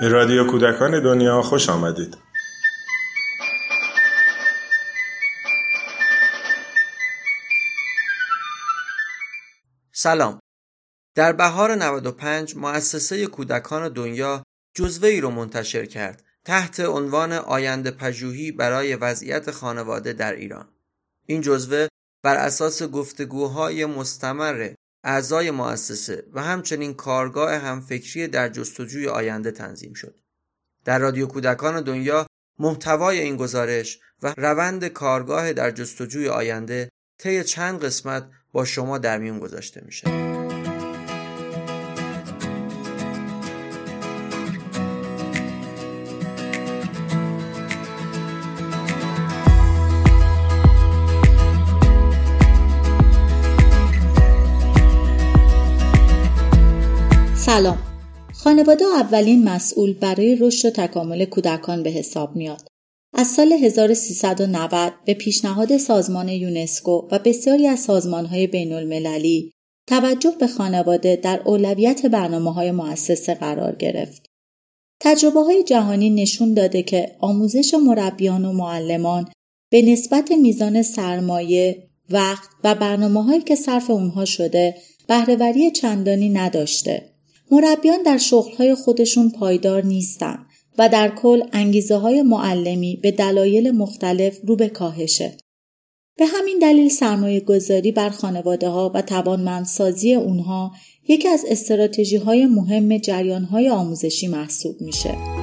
به رادیو کودکان دنیا خوش آمدید. سلام. در بهار 95 مؤسسه کودکان دنیا جزوه ای رو منتشر کرد تحت عنوان آینده پژوهی برای وضعیت خانواده در ایران. این جزوه بر اساس گفتگوهای مستمر اعضای مؤسسه و همچنین کارگاه همفکری در جستجوی آینده تنظیم شد. در رادیو کودکان دنیا محتوای این گزارش و روند کارگاه در جستجوی آینده طی چند قسمت با شما در میون گذاشته میشه. سلام خانواده اولین مسئول برای رشد و تکامل کودکان به حساب میاد. از سال 1390 به پیشنهاد سازمان یونسکو و بسیاری از سازمانهای بین المللی توجه به خانواده در اولویت برنامه های مؤسسه قرار گرفت. تجربه های جهانی نشون داده که آموزش مربیان و معلمان به نسبت میزان سرمایه، وقت و برنامه هایی که صرف اونها شده بهرهوری چندانی نداشته. مربیان در شغلهای خودشون پایدار نیستن و در کل انگیزه های معلمی به دلایل مختلف رو به کاهشه. به همین دلیل سرمایه گذاری بر خانواده ها و توانمندسازی اونها یکی از استراتژی های مهم جریان های آموزشی محسوب میشه.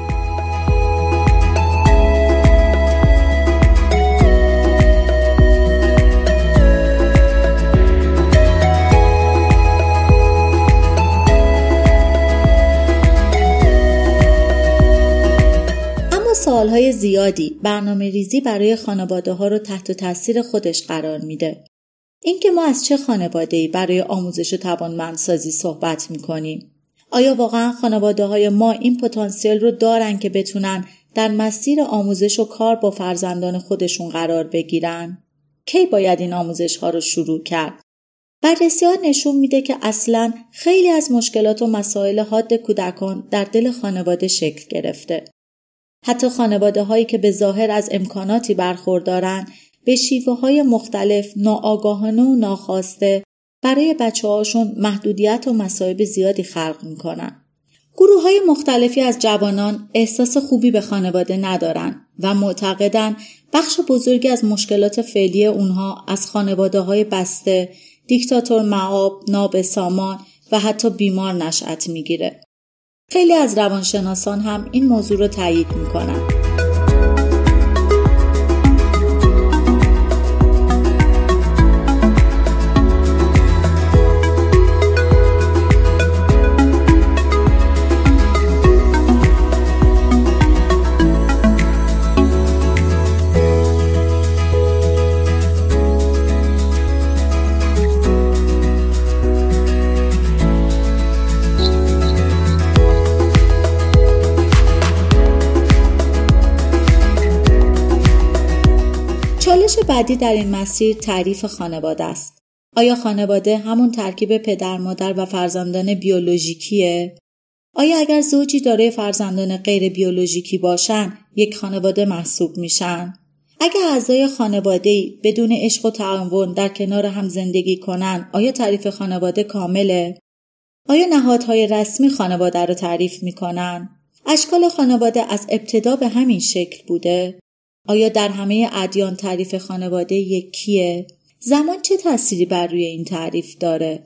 سالهای زیادی برنامه ریزی برای خانواده ها رو تحت تاثیر خودش قرار میده. اینکه ما از چه خانواده برای آموزش و توانمندسازی صحبت می‌کنیم؟ آیا واقعا خانواده های ما این پتانسیل رو دارن که بتونن در مسیر آموزش و کار با فرزندان خودشون قرار بگیرن؟ کی باید این آموزش ها رو شروع کرد؟ بررسی ها نشون میده که اصلا خیلی از مشکلات و مسائل حاد کودکان در دل خانواده شکل گرفته. حتی خانواده هایی که به ظاهر از امکاناتی برخوردارن به شیوه های مختلف ناآگاهانه و ناخواسته برای بچه هاشون محدودیت و مصائب زیادی خلق می‌کنن. گروه های مختلفی از جوانان احساس خوبی به خانواده ندارن و معتقدن بخش بزرگی از مشکلات فعلی اونها از خانواده های بسته، دیکتاتور معاب، نابسامان و حتی بیمار نشأت می‌گیره. خیلی از روانشناسان هم این موضوع رو تایید می‌کنن. بعدی در این مسیر تعریف خانواده است. آیا خانواده همون ترکیب پدر مادر و فرزندان بیولوژیکیه؟ آیا اگر زوجی دارای فرزندان غیر بیولوژیکی باشن یک خانواده محسوب میشن؟ اگر اعضای خانواده بدون عشق و تعاون در کنار هم زندگی کنن آیا تعریف خانواده کامله؟ آیا نهادهای رسمی خانواده رو تعریف می‌کنن؟ اشکال خانواده از ابتدا به همین شکل بوده؟ آیا در همه ادیان تعریف خانواده یکیه؟ زمان چه تأثیری بر روی این تعریف داره؟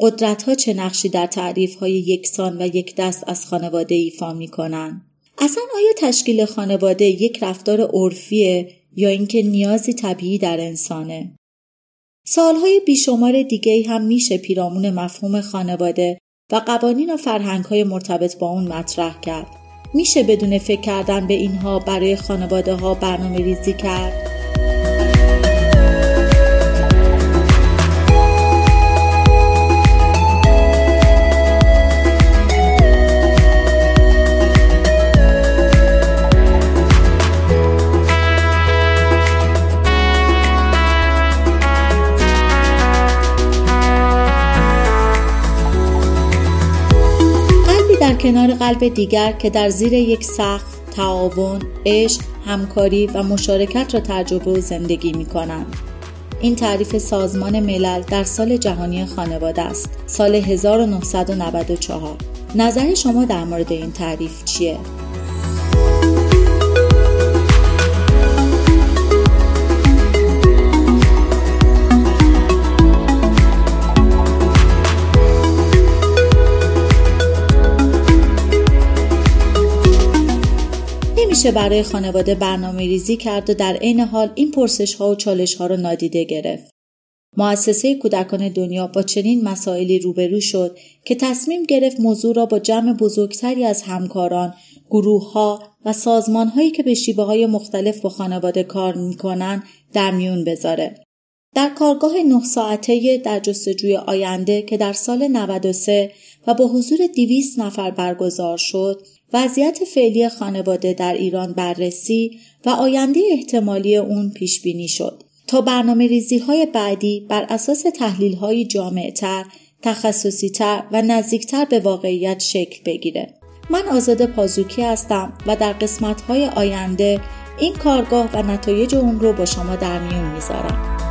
قدرت ها چه نقشی در تعریف های یکسان و یک دست از خانواده ایفا می کنن؟ اصلا آیا تشکیل خانواده یک رفتار عرفیه یا اینکه نیازی طبیعی در انسانه؟ سالهای بیشمار دیگه هم میشه پیرامون مفهوم خانواده و قوانین و فرهنگ های مرتبط با اون مطرح کرد. میشه بدون فکر کردن به اینها برای خانواده ها برنامه ریزی کرد؟ کنار قلب دیگر که در زیر یک سقف تعاون، عشق، همکاری و مشارکت را تجربه و زندگی می کنند. این تعریف سازمان ملل در سال جهانی خانواده است سال 1994 نظر شما در مورد این تعریف چیه؟ نمیشه برای خانواده برنامه ریزی کرد و در عین حال این پرسش ها و چالش ها رو نادیده گرفت. مؤسسه کودکان دنیا با چنین مسائلی روبرو شد که تصمیم گرفت موضوع را با جمع بزرگتری از همکاران، گروه ها و سازمان هایی که به شیبه های مختلف با خانواده کار می‌کنن در میون بذاره. در کارگاه نه ساعته در جستجوی آینده که در سال 93 و با حضور 200 نفر برگزار شد، وضعیت فعلی خانواده در ایران بررسی و آینده احتمالی اون پیش بینی شد تا برنامه ریزی های بعدی بر اساس تحلیل های جامعتر، تخصصی تر و نزدیکتر به واقعیت شکل بگیره. من آزاد پازوکی هستم و در قسمت های آینده این کارگاه و نتایج اون رو با شما در میون می‌ذارم.